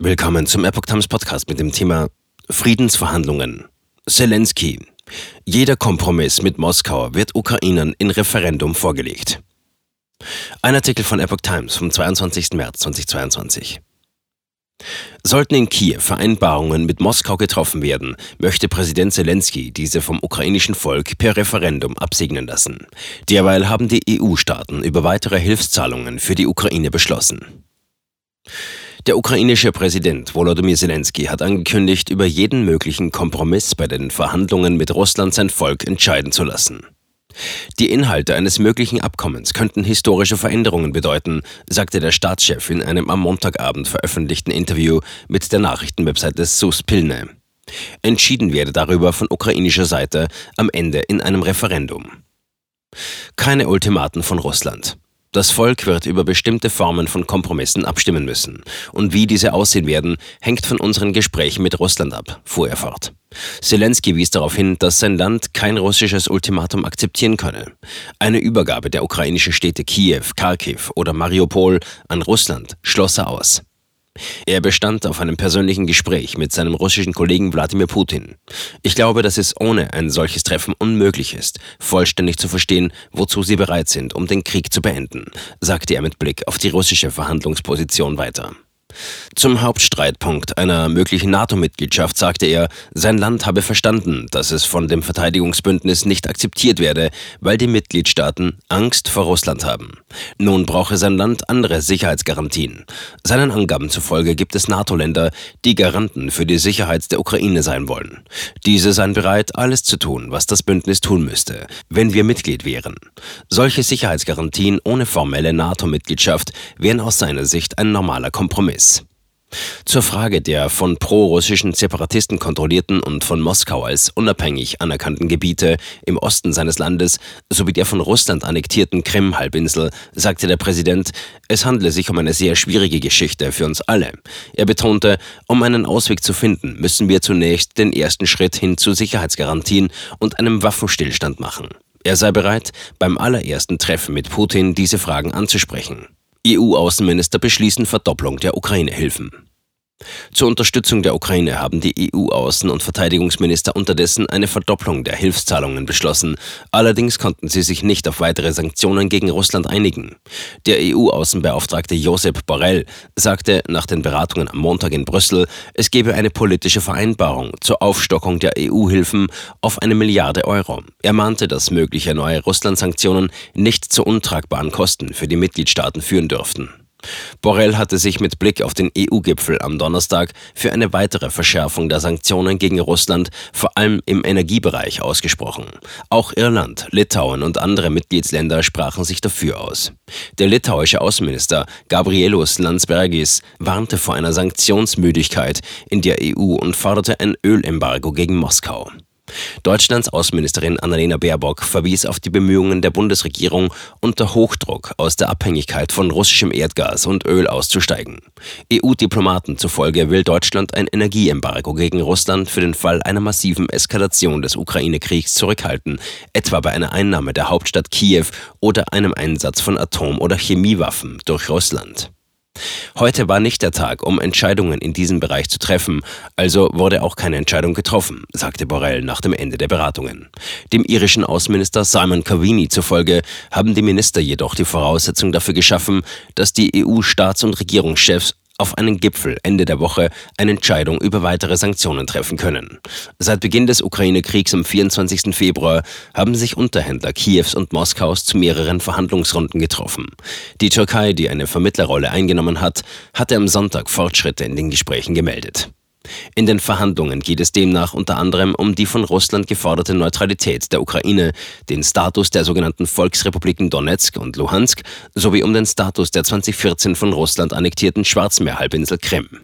Willkommen zum Epoch Times Podcast mit dem Thema Friedensverhandlungen. Zelensky. Jeder Kompromiss mit Moskau wird Ukrainern in Referendum vorgelegt. Ein Artikel von Epoch Times vom 22. März 2022. Sollten in Kiew Vereinbarungen mit Moskau getroffen werden, möchte Präsident Zelensky diese vom ukrainischen Volk per Referendum absegnen lassen. Derweil haben die EU-Staaten über weitere Hilfszahlungen für die Ukraine beschlossen. Der ukrainische Präsident Volodymyr Zelensky hat angekündigt, über jeden möglichen Kompromiss bei den Verhandlungen mit Russland sein Volk entscheiden zu lassen. Die Inhalte eines möglichen Abkommens könnten historische Veränderungen bedeuten, sagte der Staatschef in einem am Montagabend veröffentlichten Interview mit der Nachrichtenwebseite Suspilne. Entschieden werde darüber von ukrainischer Seite am Ende in einem Referendum. Keine Ultimaten von Russland. Das Volk wird über bestimmte Formen von Kompromissen abstimmen müssen. Und wie diese aussehen werden, hängt von unseren Gesprächen mit Russland ab, fuhr er fort. Zelensky wies darauf hin, dass sein Land kein russisches Ultimatum akzeptieren könne. Eine Übergabe der ukrainischen Städte Kiew, Kharkiv oder Mariupol an Russland schloss er aus. Er bestand auf einem persönlichen Gespräch mit seinem russischen Kollegen Wladimir Putin. Ich glaube, dass es ohne ein solches Treffen unmöglich ist, vollständig zu verstehen, wozu sie bereit sind, um den Krieg zu beenden, sagte er mit Blick auf die russische Verhandlungsposition weiter. Zum Hauptstreitpunkt einer möglichen NATO-Mitgliedschaft sagte er, sein Land habe verstanden, dass es von dem Verteidigungsbündnis nicht akzeptiert werde, weil die Mitgliedstaaten Angst vor Russland haben. Nun brauche sein Land andere Sicherheitsgarantien. Seinen Angaben zufolge gibt es NATO-Länder, die Garanten für die Sicherheit der Ukraine sein wollen. Diese seien bereit, alles zu tun, was das Bündnis tun müsste, wenn wir Mitglied wären. Solche Sicherheitsgarantien ohne formelle NATO-Mitgliedschaft wären aus seiner Sicht ein normaler Kompromiss. Zur Frage der von pro-russischen Separatisten kontrollierten und von Moskau als unabhängig anerkannten Gebiete im Osten seines Landes sowie der von Russland annektierten Krim-Halbinsel sagte der Präsident, es handle sich um eine sehr schwierige Geschichte für uns alle. Er betonte, um einen Ausweg zu finden, müssen wir zunächst den ersten Schritt hin zu Sicherheitsgarantien und einem Waffenstillstand machen. Er sei bereit, beim allerersten Treffen mit Putin diese Fragen anzusprechen. EU-Außenminister beschließen Verdopplung der Ukraine-Hilfen. Zur Unterstützung der Ukraine haben die EU-Außen- und Verteidigungsminister unterdessen eine Verdopplung der Hilfszahlungen beschlossen. Allerdings konnten sie sich nicht auf weitere Sanktionen gegen Russland einigen. Der EU-Außenbeauftragte Josep Borrell sagte nach den Beratungen am Montag in Brüssel, es gebe eine politische Vereinbarung zur Aufstockung der EU-Hilfen auf eine Milliarde Euro. Er mahnte, dass mögliche neue Russland-Sanktionen nicht zu untragbaren Kosten für die Mitgliedstaaten führen dürften. Borrell hatte sich mit Blick auf den EU-Gipfel am Donnerstag für eine weitere Verschärfung der Sanktionen gegen Russland, vor allem im Energiebereich, ausgesprochen. Auch Irland, Litauen und andere Mitgliedsländer sprachen sich dafür aus. Der litauische Außenminister Gabrielus Landsbergis warnte vor einer Sanktionsmüdigkeit in der EU und forderte ein Ölembargo gegen Moskau. Deutschlands Außenministerin Annalena Baerbock verwies auf die Bemühungen der Bundesregierung, unter Hochdruck aus der Abhängigkeit von russischem Erdgas und Öl auszusteigen. EU-Diplomaten zufolge will Deutschland ein Energieembargo gegen Russland für den Fall einer massiven Eskalation des Ukraine-Kriegs zurückhalten, etwa bei einer Einnahme der Hauptstadt Kiew oder einem Einsatz von Atom- oder Chemiewaffen durch Russland. Heute war nicht der Tag, um Entscheidungen in diesem Bereich zu treffen, also wurde auch keine Entscheidung getroffen, sagte Borrell nach dem Ende der Beratungen. Dem irischen Außenminister Simon Cavini zufolge haben die Minister jedoch die Voraussetzung dafür geschaffen, dass die EU-Staats- und Regierungschefs auf einen Gipfel Ende der Woche eine Entscheidung über weitere Sanktionen treffen können. Seit Beginn des Ukraine-Kriegs am 24. Februar haben sich Unterhändler Kiews und Moskaus zu mehreren Verhandlungsrunden getroffen. Die Türkei, die eine Vermittlerrolle eingenommen hat, hatte am Sonntag Fortschritte in den Gesprächen gemeldet. In den Verhandlungen geht es demnach unter anderem um die von Russland geforderte Neutralität der Ukraine, den Status der sogenannten Volksrepubliken Donetsk und Luhansk sowie um den Status der 2014 von Russland annektierten Schwarzmeerhalbinsel Krim.